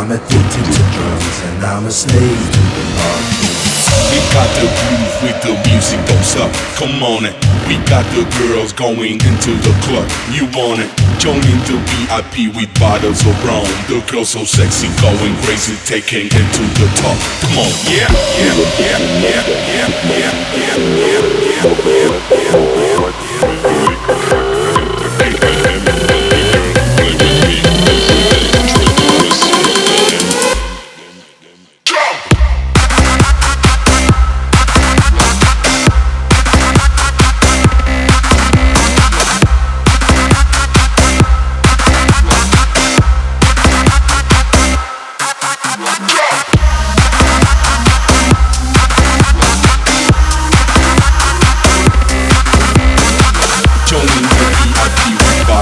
I'm addicted to drugs and I'm a slave to the party. We got the groove with the music don't stop. Come on it. We got the girls going into the club. You want it? Join in the VIP with bottles of rum. The girls so sexy, going crazy, taking it to the top. Come on, yeah, yeah, yeah, yeah, yeah, yeah, yeah, yeah, yeah, yeah,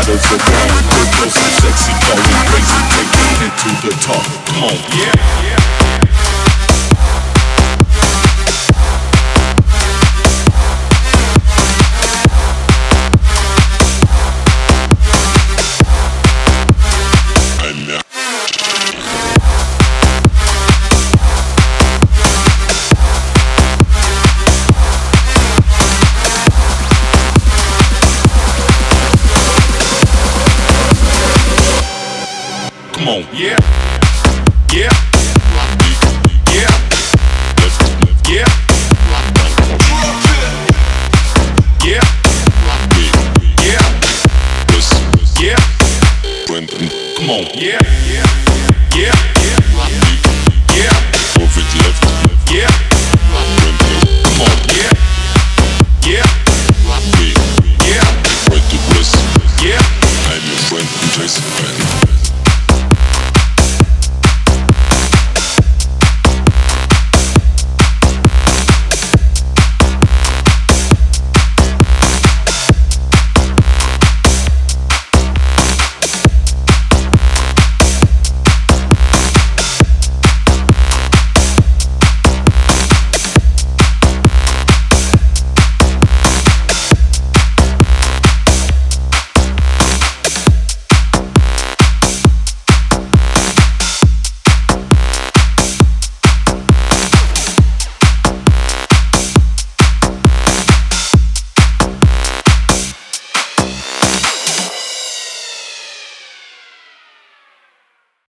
deserves a. Sexy, going crazy, take me into the top. Come on. yeah. yeah. Come on. Yeah. Yeah. Yeah. Yeah. Yeah. Yeah. Yeah. Brendan, come on. Yeah. Yeah. Yeah. Yeah. Over the left. Yeah. Brendan, come on. Yeah. Yeah. Yeah. Right to bliss. Yeah. I'm your friend and Jason.